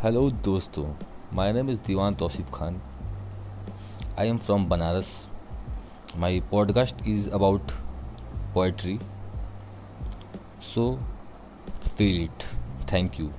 Hello dosto, my name is Diwan Tausif Khan. I am from Banaras. My podcast is about poetry. So feel it. Thank you.